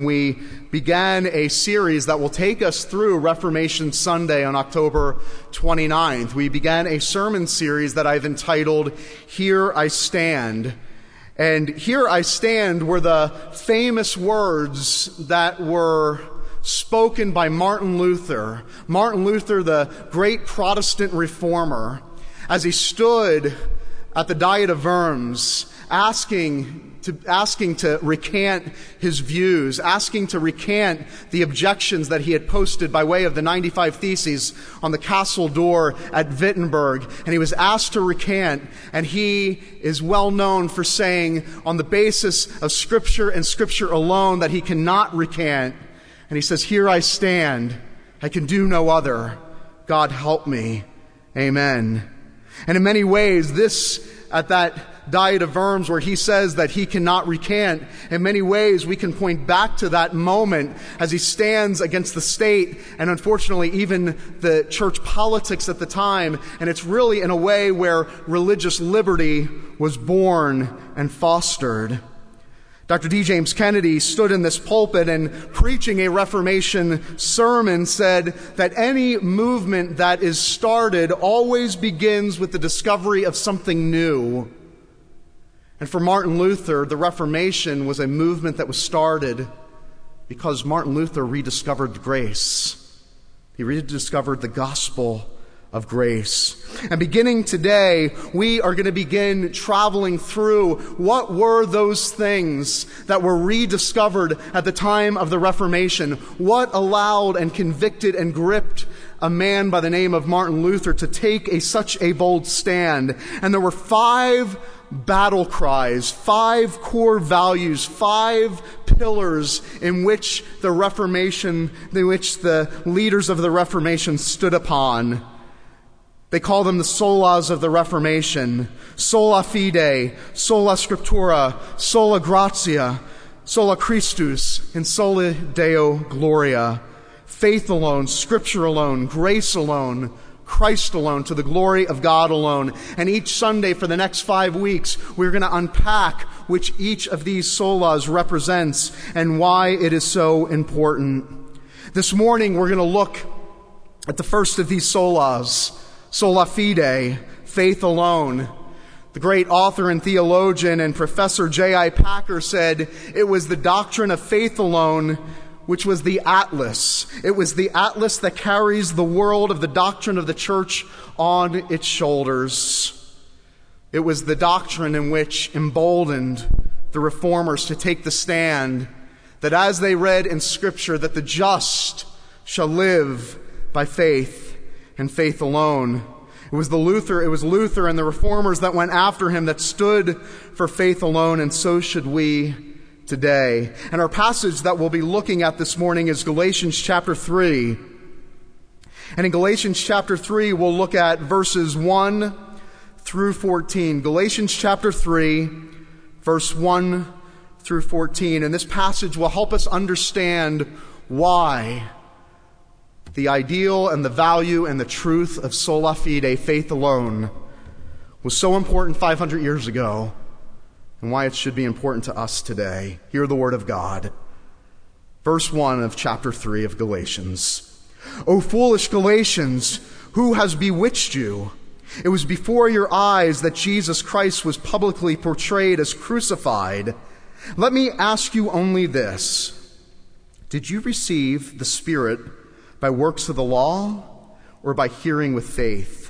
We began a series that will take us through Reformation Sunday on October 29th. We began a sermon series that I've entitled Here I Stand. And Here I Stand were the famous words that were spoken by Martin Luther. Martin Luther, the great Protestant reformer, as he stood at the Diet of Worms asking to, asking to recant his views, asking to recant the objections that he had posted by way of the 95 Theses on the castle door at Wittenberg. And he was asked to recant, and he is well known for saying, on the basis of Scripture and Scripture alone, that he cannot recant. And he says, Here I stand. I can do no other. God help me. Amen. And in many ways, this, at that Diet of Worms where he says that he cannot recant. In many ways, we can point back to that moment as he stands against the state and unfortunately even the church politics at the time. And it's really in a way where religious liberty was born and fostered. Dr. D. James Kennedy stood in this pulpit and preaching a Reformation sermon said that any movement that is started always begins with the discovery of something new. And for Martin Luther, the Reformation was a movement that was started because Martin Luther rediscovered grace. He rediscovered the gospel of grace. And beginning today, we are going to begin traveling through what were those things that were rediscovered at the time of the Reformation? What allowed and convicted and gripped a man by the name of Martin Luther to take a, such a bold stand? And there were five battle cries, five core values, five pillars in which the Reformation, in which the leaders of the Reformation stood upon. They call them the solas of the Reformation sola fide, sola scriptura, sola gratia, sola Christus, and sola Deo gloria. Faith alone, scripture alone, grace alone, Christ alone, to the glory of God alone. And each Sunday for the next five weeks, we're going to unpack which each of these solas represents and why it is so important. This morning, we're going to look at the first of these solas, sola fide, faith alone. The great author and theologian and professor J.I. Packer said it was the doctrine of faith alone which was the Atlas. It was the Atlas that carries the world of the doctrine of the church on its shoulders. It was the doctrine in which emboldened the reformers to take the stand that as they read in Scripture, that the just shall live by faith and faith alone. It was the Luther, it was Luther and the reformers that went after him that stood for faith alone, and so should we today. And our passage that we'll be looking at this morning is Galatians chapter 3. And in Galatians chapter 3, we'll look at verses 1 through 14. Galatians chapter 3, verse 1 through 14. And this passage will help us understand why the ideal and the value and the truth of sola fide, faith alone, was so important 500 years ago and why it should be important to us today. Hear the word of God. Verse 1 of chapter 3 of Galatians. O foolish Galatians, who has bewitched you? It was before your eyes that Jesus Christ was publicly portrayed as crucified. Let me ask you only this Did you receive the Spirit by works of the law or by hearing with faith?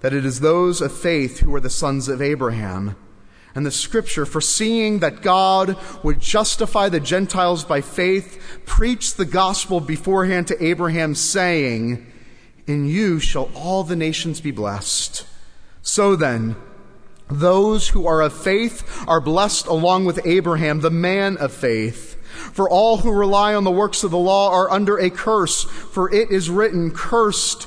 that it is those of faith who are the sons of Abraham and the scripture, foreseeing that God would justify the Gentiles by faith, preached the gospel beforehand to Abraham, saying, In you shall all the nations be blessed. So then, those who are of faith are blessed along with Abraham, the man of faith. For all who rely on the works of the law are under a curse, for it is written, Cursed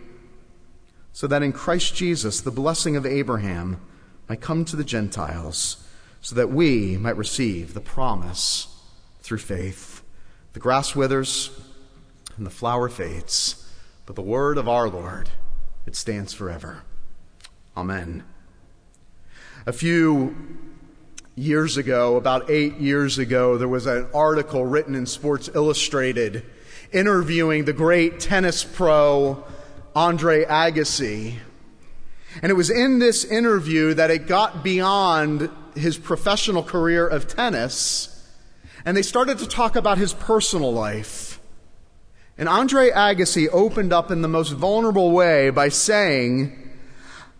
So that in Christ Jesus, the blessing of Abraham might come to the Gentiles, so that we might receive the promise through faith. The grass withers and the flower fades, but the word of our Lord, it stands forever. Amen. A few years ago, about eight years ago, there was an article written in Sports Illustrated interviewing the great tennis pro Andre Agassi. And it was in this interview that it got beyond his professional career of tennis and they started to talk about his personal life. And Andre Agassi opened up in the most vulnerable way by saying,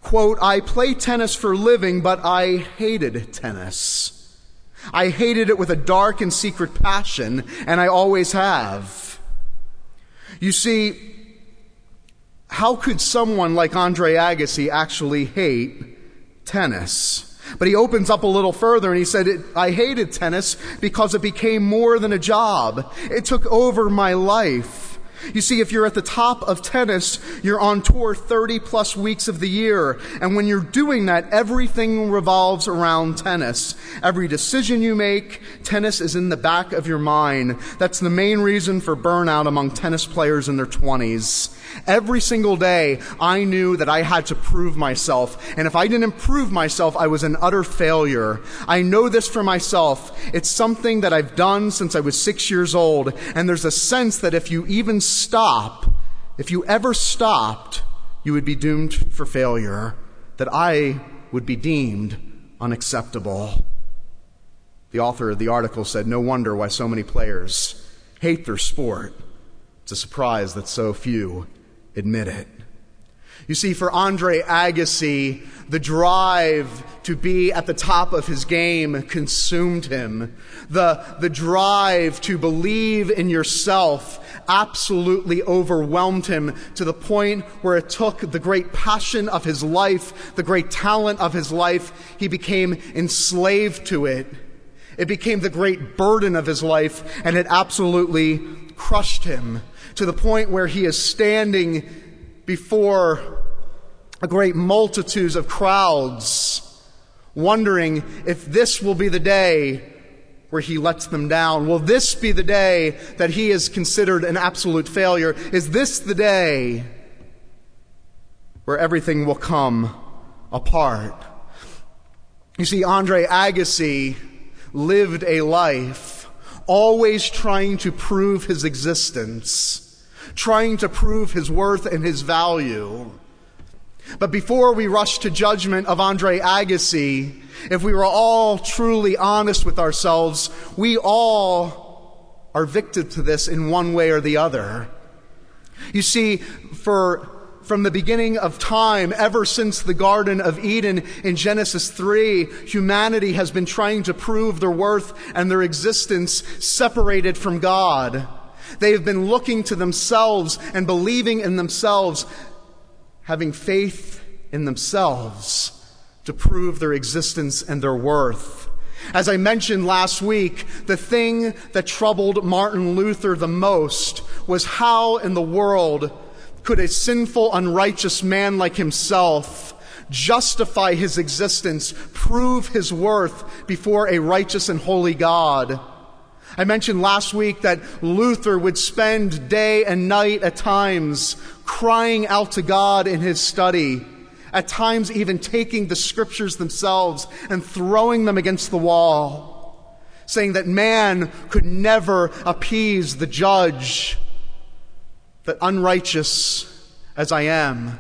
quote, I play tennis for living, but I hated tennis. I hated it with a dark and secret passion, and I always have. You see, how could someone like Andre Agassi actually hate tennis? But he opens up a little further and he said, I hated tennis because it became more than a job. It took over my life. You see, if you're at the top of tennis, you're on tour 30 plus weeks of the year. And when you're doing that, everything revolves around tennis. Every decision you make, tennis is in the back of your mind. That's the main reason for burnout among tennis players in their 20s. Every single day, I knew that I had to prove myself. And if I didn't prove myself, I was an utter failure. I know this for myself. It's something that I've done since I was six years old. And there's a sense that if you even stop, if you ever stopped, you would be doomed for failure, that I would be deemed unacceptable. The author of the article said, No wonder why so many players hate their sport. It's a surprise that so few admit it. You see, for Andre Agassi, the drive to be at the top of his game consumed him. The, the drive to believe in yourself absolutely overwhelmed him to the point where it took the great passion of his life, the great talent of his life, he became enslaved to it. It became the great burden of his life, and it absolutely crushed him to the point where he is standing before a great multitudes of crowds, wondering if this will be the day where he lets them down. Will this be the day that he is considered an absolute failure? Is this the day where everything will come apart? You see, Andre Agassi lived a life always trying to prove his existence, trying to prove his worth and his value. But before we rush to judgment of Andre Agassi, if we were all truly honest with ourselves, we all are victim to this in one way or the other. You see, for from the beginning of time, ever since the Garden of Eden in Genesis 3, humanity has been trying to prove their worth and their existence separated from God. They have been looking to themselves and believing in themselves, having faith in themselves to prove their existence and their worth. As I mentioned last week, the thing that troubled Martin Luther the most was how in the world could a sinful, unrighteous man like himself justify his existence, prove his worth before a righteous and holy God? I mentioned last week that Luther would spend day and night at times crying out to God in his study, at times even taking the scriptures themselves and throwing them against the wall, saying that man could never appease the judge that unrighteous as I am,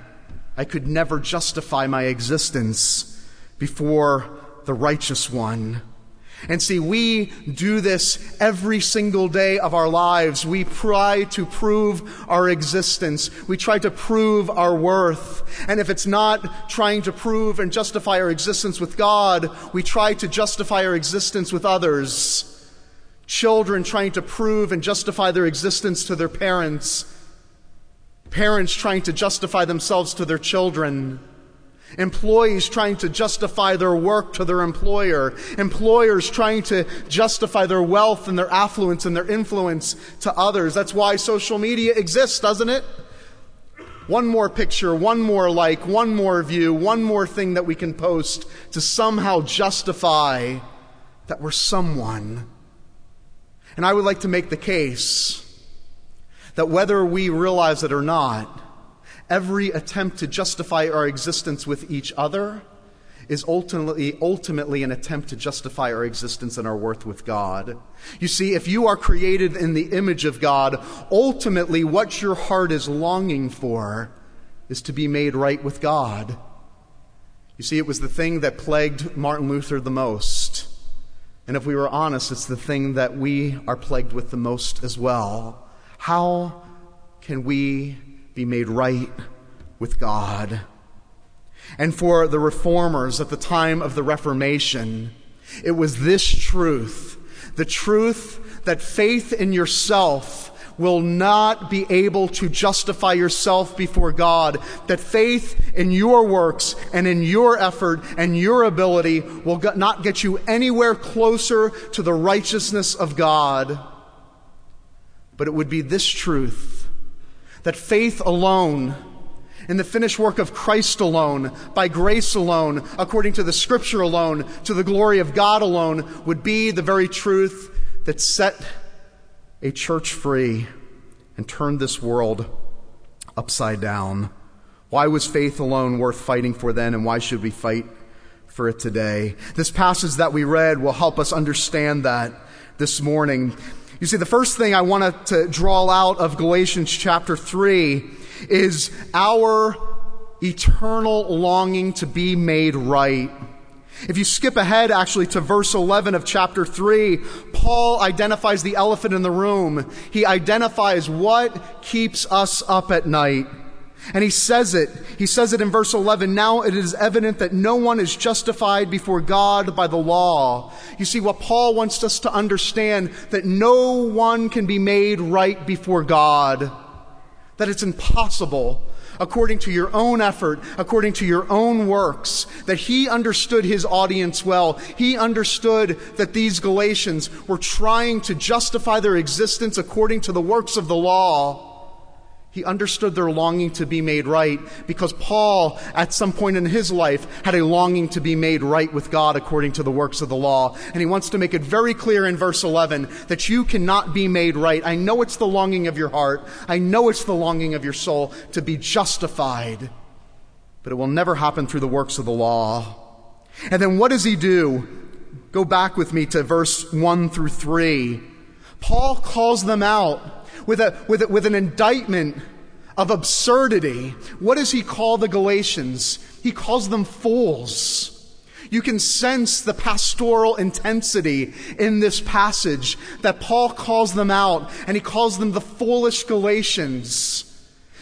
I could never justify my existence before the righteous one. And see, we do this every single day of our lives. We try to prove our existence. We try to prove our worth. And if it's not trying to prove and justify our existence with God, we try to justify our existence with others. Children trying to prove and justify their existence to their parents. Parents trying to justify themselves to their children. Employees trying to justify their work to their employer. Employers trying to justify their wealth and their affluence and their influence to others. That's why social media exists, doesn't it? One more picture, one more like, one more view, one more thing that we can post to somehow justify that we're someone. And I would like to make the case that whether we realize it or not, every attempt to justify our existence with each other is ultimately, ultimately an attempt to justify our existence and our worth with God. You see, if you are created in the image of God, ultimately what your heart is longing for is to be made right with God. You see, it was the thing that plagued Martin Luther the most. And if we were honest, it's the thing that we are plagued with the most as well. How can we be made right with God. And for the reformers at the time of the Reformation, it was this truth the truth that faith in yourself will not be able to justify yourself before God. That faith in your works and in your effort and your ability will not get you anywhere closer to the righteousness of God. But it would be this truth that faith alone, in the finished work of Christ alone, by grace alone, according to the scripture alone, to the glory of God alone, would be the very truth that set a church free and turned this world upside down. Why was faith alone worth fighting for then, and why should we fight for it today? This passage that we read will help us understand that this morning. You see, the first thing I wanted to draw out of Galatians chapter 3 is our eternal longing to be made right. If you skip ahead actually to verse 11 of chapter 3, Paul identifies the elephant in the room. He identifies what keeps us up at night. And he says it. He says it in verse 11. Now it is evident that no one is justified before God by the law. You see, what Paul wants us to understand that no one can be made right before God. That it's impossible according to your own effort, according to your own works, that he understood his audience well. He understood that these Galatians were trying to justify their existence according to the works of the law. He understood their longing to be made right because Paul, at some point in his life, had a longing to be made right with God according to the works of the law. And he wants to make it very clear in verse 11 that you cannot be made right. I know it's the longing of your heart. I know it's the longing of your soul to be justified. But it will never happen through the works of the law. And then what does he do? Go back with me to verse 1 through 3. Paul calls them out with, a, with, a, with an indictment of absurdity. What does he call the Galatians? He calls them fools. You can sense the pastoral intensity in this passage that Paul calls them out, and he calls them the foolish Galatians.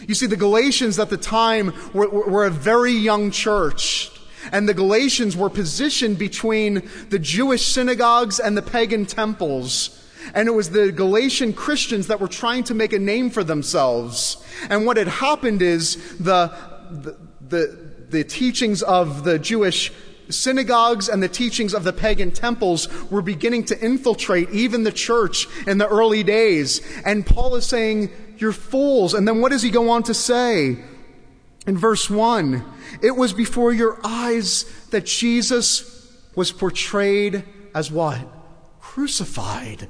You see, the Galatians at the time were, were a very young church. And the Galatians were positioned between the Jewish synagogues and the pagan temples. And it was the Galatian Christians that were trying to make a name for themselves. And what had happened is the, the, the, the teachings of the Jewish synagogues and the teachings of the pagan temples were beginning to infiltrate even the church in the early days. And Paul is saying, You're fools. And then what does he go on to say? In verse 1, it was before your eyes that Jesus was portrayed as what? Crucified.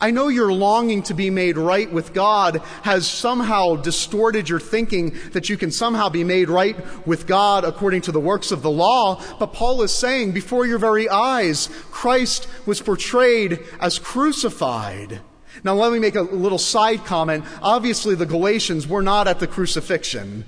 I know your longing to be made right with God has somehow distorted your thinking that you can somehow be made right with God according to the works of the law. But Paul is saying, before your very eyes, Christ was portrayed as crucified. Now, let me make a little side comment. Obviously, the Galatians were not at the crucifixion.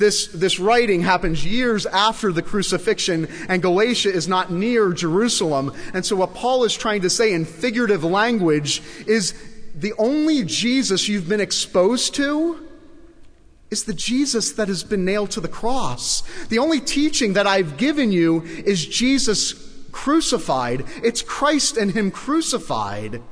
This, this writing happens years after the crucifixion, and Galatia is not near Jerusalem. And so, what Paul is trying to say in figurative language is the only Jesus you've been exposed to is the Jesus that has been nailed to the cross. The only teaching that I've given you is Jesus crucified. It's Christ and Him crucified.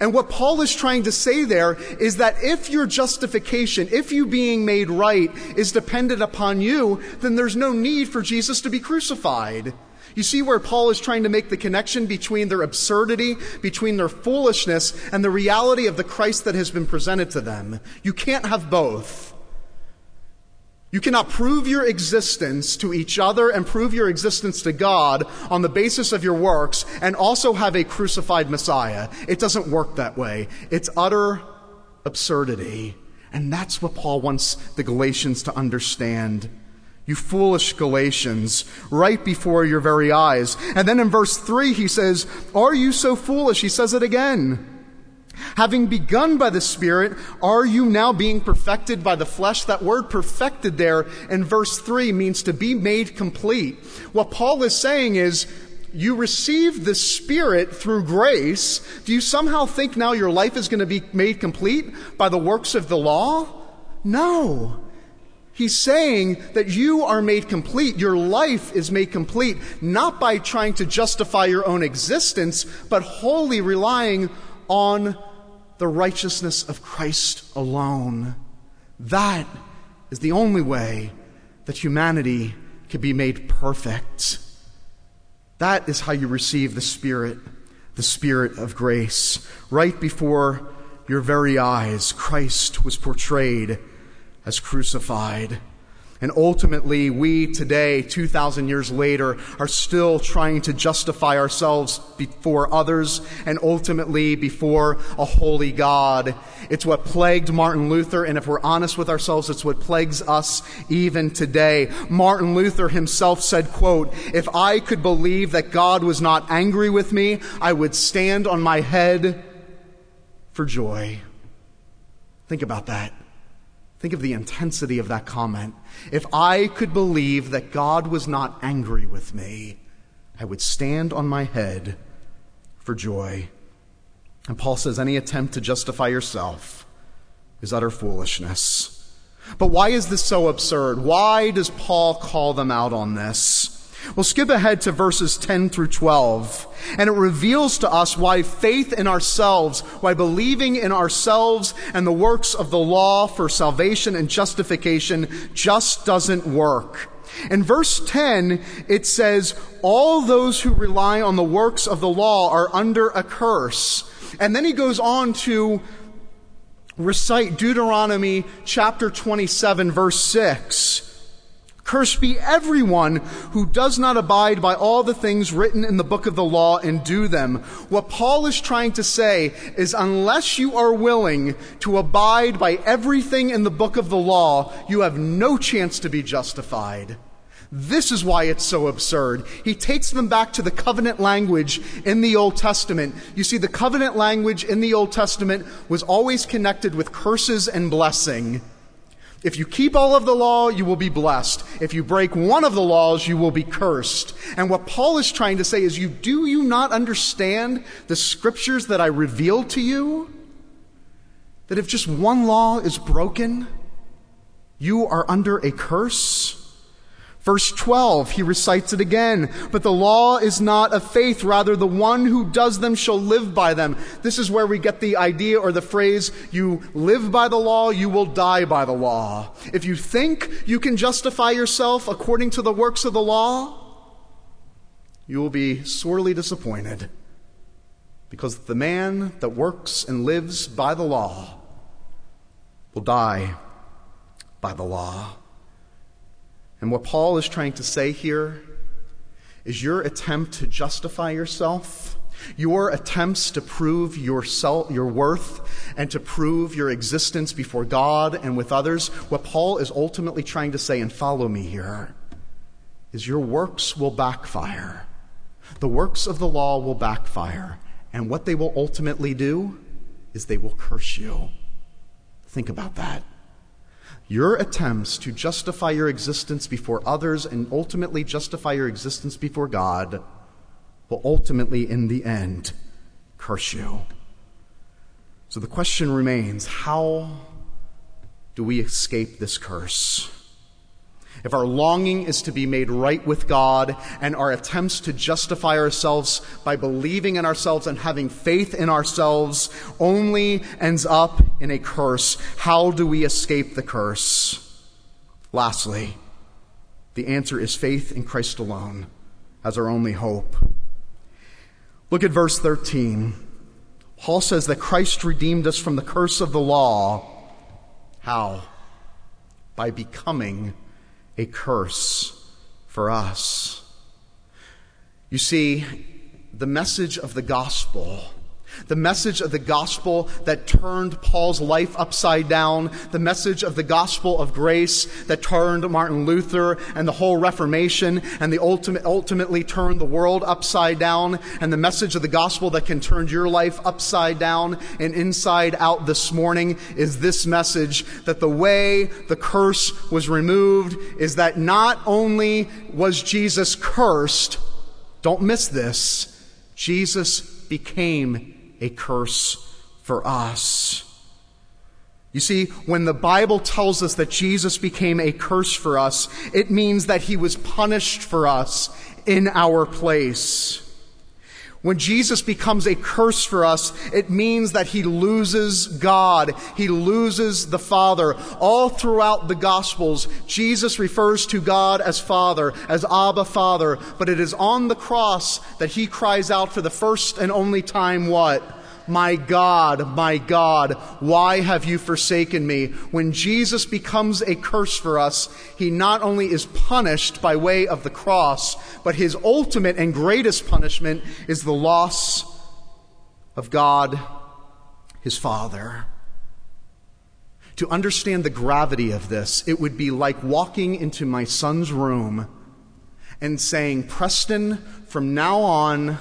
And what Paul is trying to say there is that if your justification, if you being made right is dependent upon you, then there's no need for Jesus to be crucified. You see where Paul is trying to make the connection between their absurdity, between their foolishness, and the reality of the Christ that has been presented to them. You can't have both. You cannot prove your existence to each other and prove your existence to God on the basis of your works and also have a crucified Messiah. It doesn't work that way. It's utter absurdity. And that's what Paul wants the Galatians to understand. You foolish Galatians, right before your very eyes. And then in verse 3, he says, Are you so foolish? He says it again. Having begun by the Spirit, are you now being perfected by the flesh? That word perfected there in verse 3 means to be made complete. What Paul is saying is, you received the Spirit through grace. Do you somehow think now your life is going to be made complete by the works of the law? No. He's saying that you are made complete. Your life is made complete, not by trying to justify your own existence, but wholly relying on the righteousness of Christ alone. That is the only way that humanity can be made perfect. That is how you receive the Spirit, the Spirit of grace. Right before your very eyes, Christ was portrayed as crucified. And ultimately, we today, 2,000 years later, are still trying to justify ourselves before others and ultimately before a holy God. It's what plagued Martin Luther, and if we're honest with ourselves, it's what plagues us even today. Martin Luther himself said, quote, If I could believe that God was not angry with me, I would stand on my head for joy. Think about that. Think of the intensity of that comment. If I could believe that God was not angry with me, I would stand on my head for joy. And Paul says any attempt to justify yourself is utter foolishness. But why is this so absurd? Why does Paul call them out on this? We'll skip ahead to verses 10 through 12, and it reveals to us why faith in ourselves, why believing in ourselves and the works of the law for salvation and justification just doesn't work. In verse 10, it says, All those who rely on the works of the law are under a curse. And then he goes on to recite Deuteronomy chapter 27, verse 6. Cursed be everyone who does not abide by all the things written in the book of the law and do them. What Paul is trying to say is unless you are willing to abide by everything in the book of the law, you have no chance to be justified. This is why it's so absurd. He takes them back to the covenant language in the Old Testament. You see, the covenant language in the Old Testament was always connected with curses and blessing. If you keep all of the law, you will be blessed. If you break one of the laws, you will be cursed. And what Paul is trying to say is, you do you not understand the scriptures that I revealed to you? That if just one law is broken, you are under a curse? Verse 12, he recites it again. But the law is not of faith, rather the one who does them shall live by them. This is where we get the idea or the phrase, you live by the law, you will die by the law. If you think you can justify yourself according to the works of the law, you will be sorely disappointed. Because the man that works and lives by the law will die by the law. And what Paul is trying to say here is your attempt to justify yourself, your attempts to prove yourself, your worth and to prove your existence before God and with others, what Paul is ultimately trying to say, and follow me here, is your works will backfire. The works of the law will backfire. And what they will ultimately do is they will curse you. Think about that. Your attempts to justify your existence before others and ultimately justify your existence before God will ultimately, in the end, curse you. So the question remains how do we escape this curse? If our longing is to be made right with God and our attempts to justify ourselves by believing in ourselves and having faith in ourselves only ends up in a curse, how do we escape the curse? Lastly, the answer is faith in Christ alone as our only hope. Look at verse 13. Paul says that Christ redeemed us from the curse of the law. How? By becoming a curse for us. You see, the message of the gospel the message of the gospel that turned Paul's life upside down. The message of the gospel of grace that turned Martin Luther and the whole Reformation and the ultimate, ultimately turned the world upside down. And the message of the gospel that can turn your life upside down and inside out this morning is this message that the way the curse was removed is that not only was Jesus cursed, don't miss this, Jesus became a curse for us. You see, when the Bible tells us that Jesus became a curse for us, it means that he was punished for us in our place. When Jesus becomes a curse for us, it means that he loses God. He loses the Father. All throughout the Gospels, Jesus refers to God as Father, as Abba Father, but it is on the cross that he cries out for the first and only time what? My God, my God, why have you forsaken me? When Jesus becomes a curse for us, he not only is punished by way of the cross, but his ultimate and greatest punishment is the loss of God, his Father. To understand the gravity of this, it would be like walking into my son's room and saying, Preston, from now on,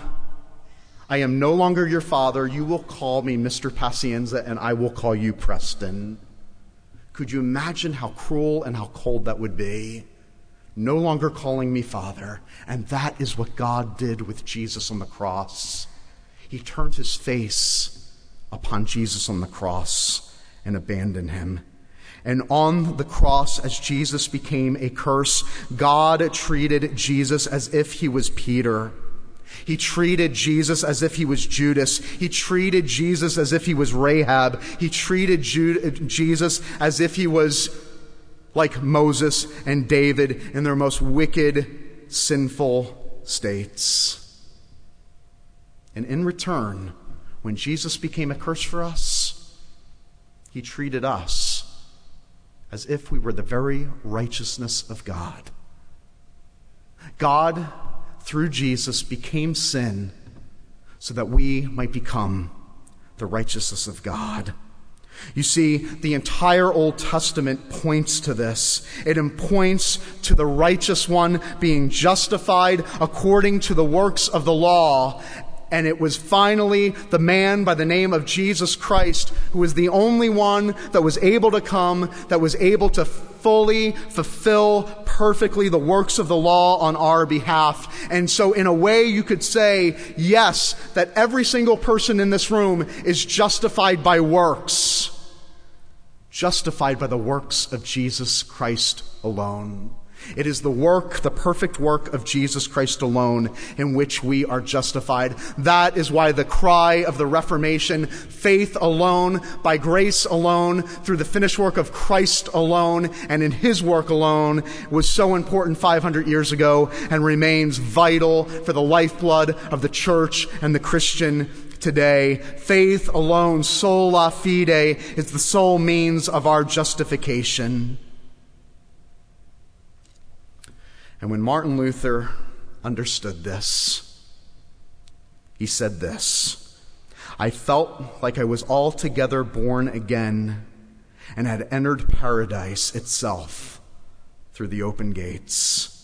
I am no longer your father. You will call me Mr. Pacienza, and I will call you Preston. Could you imagine how cruel and how cold that would be? No longer calling me father. And that is what God did with Jesus on the cross. He turned his face upon Jesus on the cross and abandoned him. And on the cross, as Jesus became a curse, God treated Jesus as if he was Peter. He treated Jesus as if he was Judas. He treated Jesus as if he was Rahab. He treated Jesus as if he was like Moses and David in their most wicked, sinful states. And in return, when Jesus became a curse for us, he treated us as if we were the very righteousness of God. God through Jesus became sin so that we might become the righteousness of God. You see, the entire Old Testament points to this. It points to the righteous one being justified according to the works of the law and it was finally the man by the name of Jesus Christ who was the only one that was able to come, that was able to fully fulfill perfectly the works of the law on our behalf. And so, in a way, you could say, yes, that every single person in this room is justified by works, justified by the works of Jesus Christ alone. It is the work, the perfect work of Jesus Christ alone in which we are justified. That is why the cry of the Reformation, faith alone, by grace alone, through the finished work of Christ alone, and in his work alone, was so important 500 years ago and remains vital for the lifeblood of the church and the Christian today. Faith alone, sola fide, is the sole means of our justification. And when Martin Luther understood this, he said this I felt like I was altogether born again and had entered paradise itself through the open gates.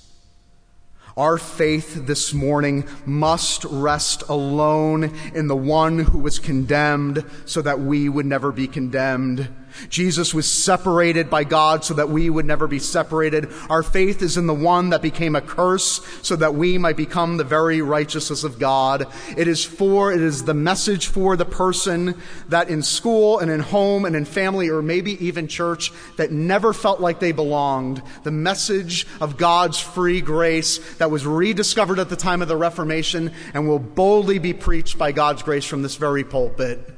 Our faith this morning must rest alone in the one who was condemned so that we would never be condemned. Jesus was separated by God so that we would never be separated. Our faith is in the one that became a curse so that we might become the very righteousness of God. It is for, it is the message for the person that in school and in home and in family or maybe even church that never felt like they belonged. The message of God's free grace that was rediscovered at the time of the Reformation and will boldly be preached by God's grace from this very pulpit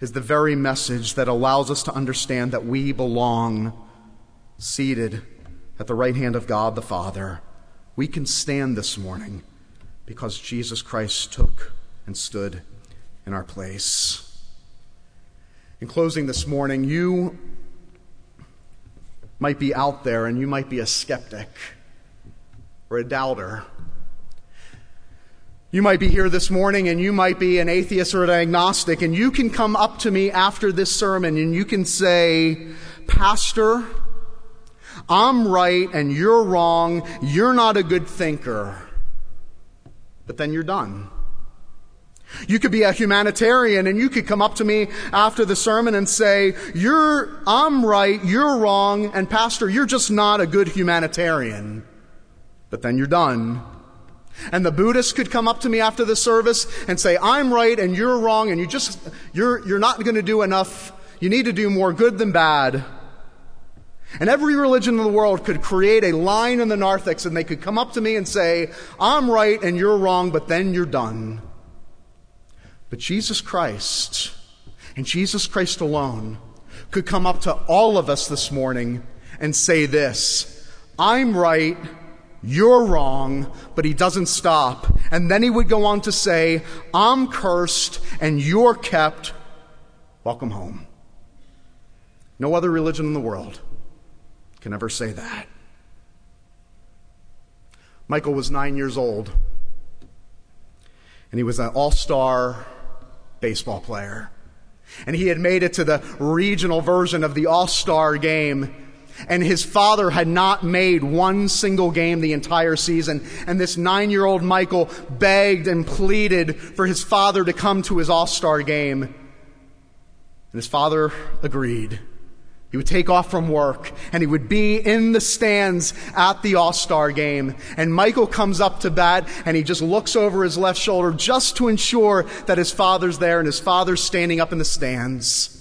is the very message that allows us to understand that we belong seated at the right hand of God the Father. We can stand this morning because Jesus Christ took and stood in our place. In closing this morning, you might be out there and you might be a skeptic or a doubter. You might be here this morning and you might be an atheist or an agnostic, and you can come up to me after this sermon and you can say, Pastor, I'm right and you're wrong. You're not a good thinker. But then you're done. You could be a humanitarian and you could come up to me after the sermon and say, You're, I'm right, you're wrong, and Pastor, you're just not a good humanitarian. But then you're done. And the Buddhist could come up to me after the service and say, I'm right and you're wrong and you just, you're, you're not going to do enough. You need to do more good than bad. And every religion in the world could create a line in the narthex and they could come up to me and say, I'm right and you're wrong, but then you're done. But Jesus Christ and Jesus Christ alone could come up to all of us this morning and say this, I'm right you're wrong, but he doesn't stop. And then he would go on to say, I'm cursed and you're kept. Welcome home. No other religion in the world can ever say that. Michael was nine years old, and he was an all star baseball player. And he had made it to the regional version of the all star game and his father had not made one single game the entire season. And this nine year old Michael begged and pleaded for his father to come to his all star game. And his father agreed. He would take off from work and he would be in the stands at the All Star game. And Michael comes up to bat and he just looks over his left shoulder just to ensure that his father's there and his father's standing up in the stands.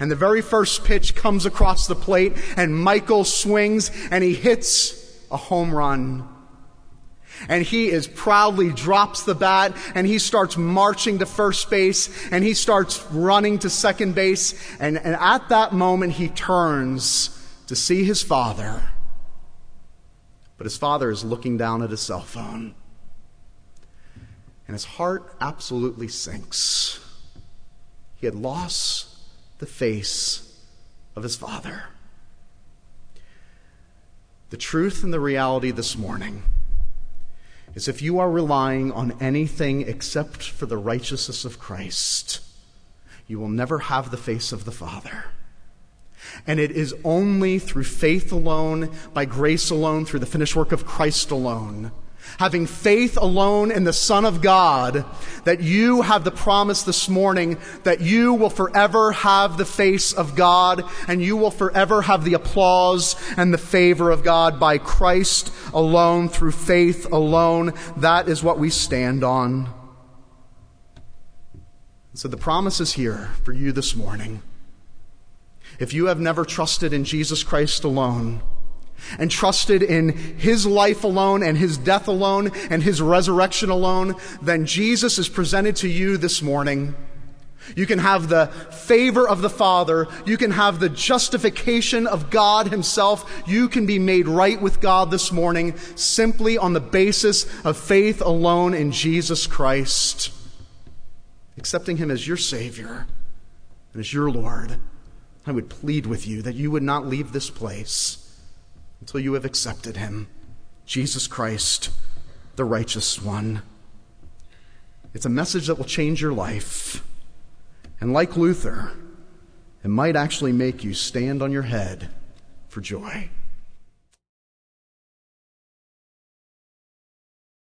And the very first pitch comes across the plate, and Michael swings and he hits a home run. And he is proudly drops the bat and he starts marching to first base and he starts running to second base. And, and at that moment, he turns to see his father. But his father is looking down at his cell phone. And his heart absolutely sinks. He had lost the face of his Father. The truth and the reality this morning is if you are relying on anything except for the righteousness of Christ, you will never have the face of the Father. And it is only through faith alone, by grace alone, through the finished work of Christ alone, having faith alone in the Son of God, that you have the promise this morning that you will forever have the face of God and you will forever have the applause and the favor of God by Christ alone, through faith alone. That is what we stand on. So the promise is here for you this morning. If you have never trusted in Jesus Christ alone, and trusted in his life alone and his death alone and his resurrection alone, then Jesus is presented to you this morning. You can have the favor of the Father. You can have the justification of God Himself. You can be made right with God this morning simply on the basis of faith alone in Jesus Christ. Accepting Him as your Savior and as your Lord. I would plead with you that you would not leave this place until you have accepted him, Jesus Christ, the righteous one. It's a message that will change your life. And like Luther, it might actually make you stand on your head for joy.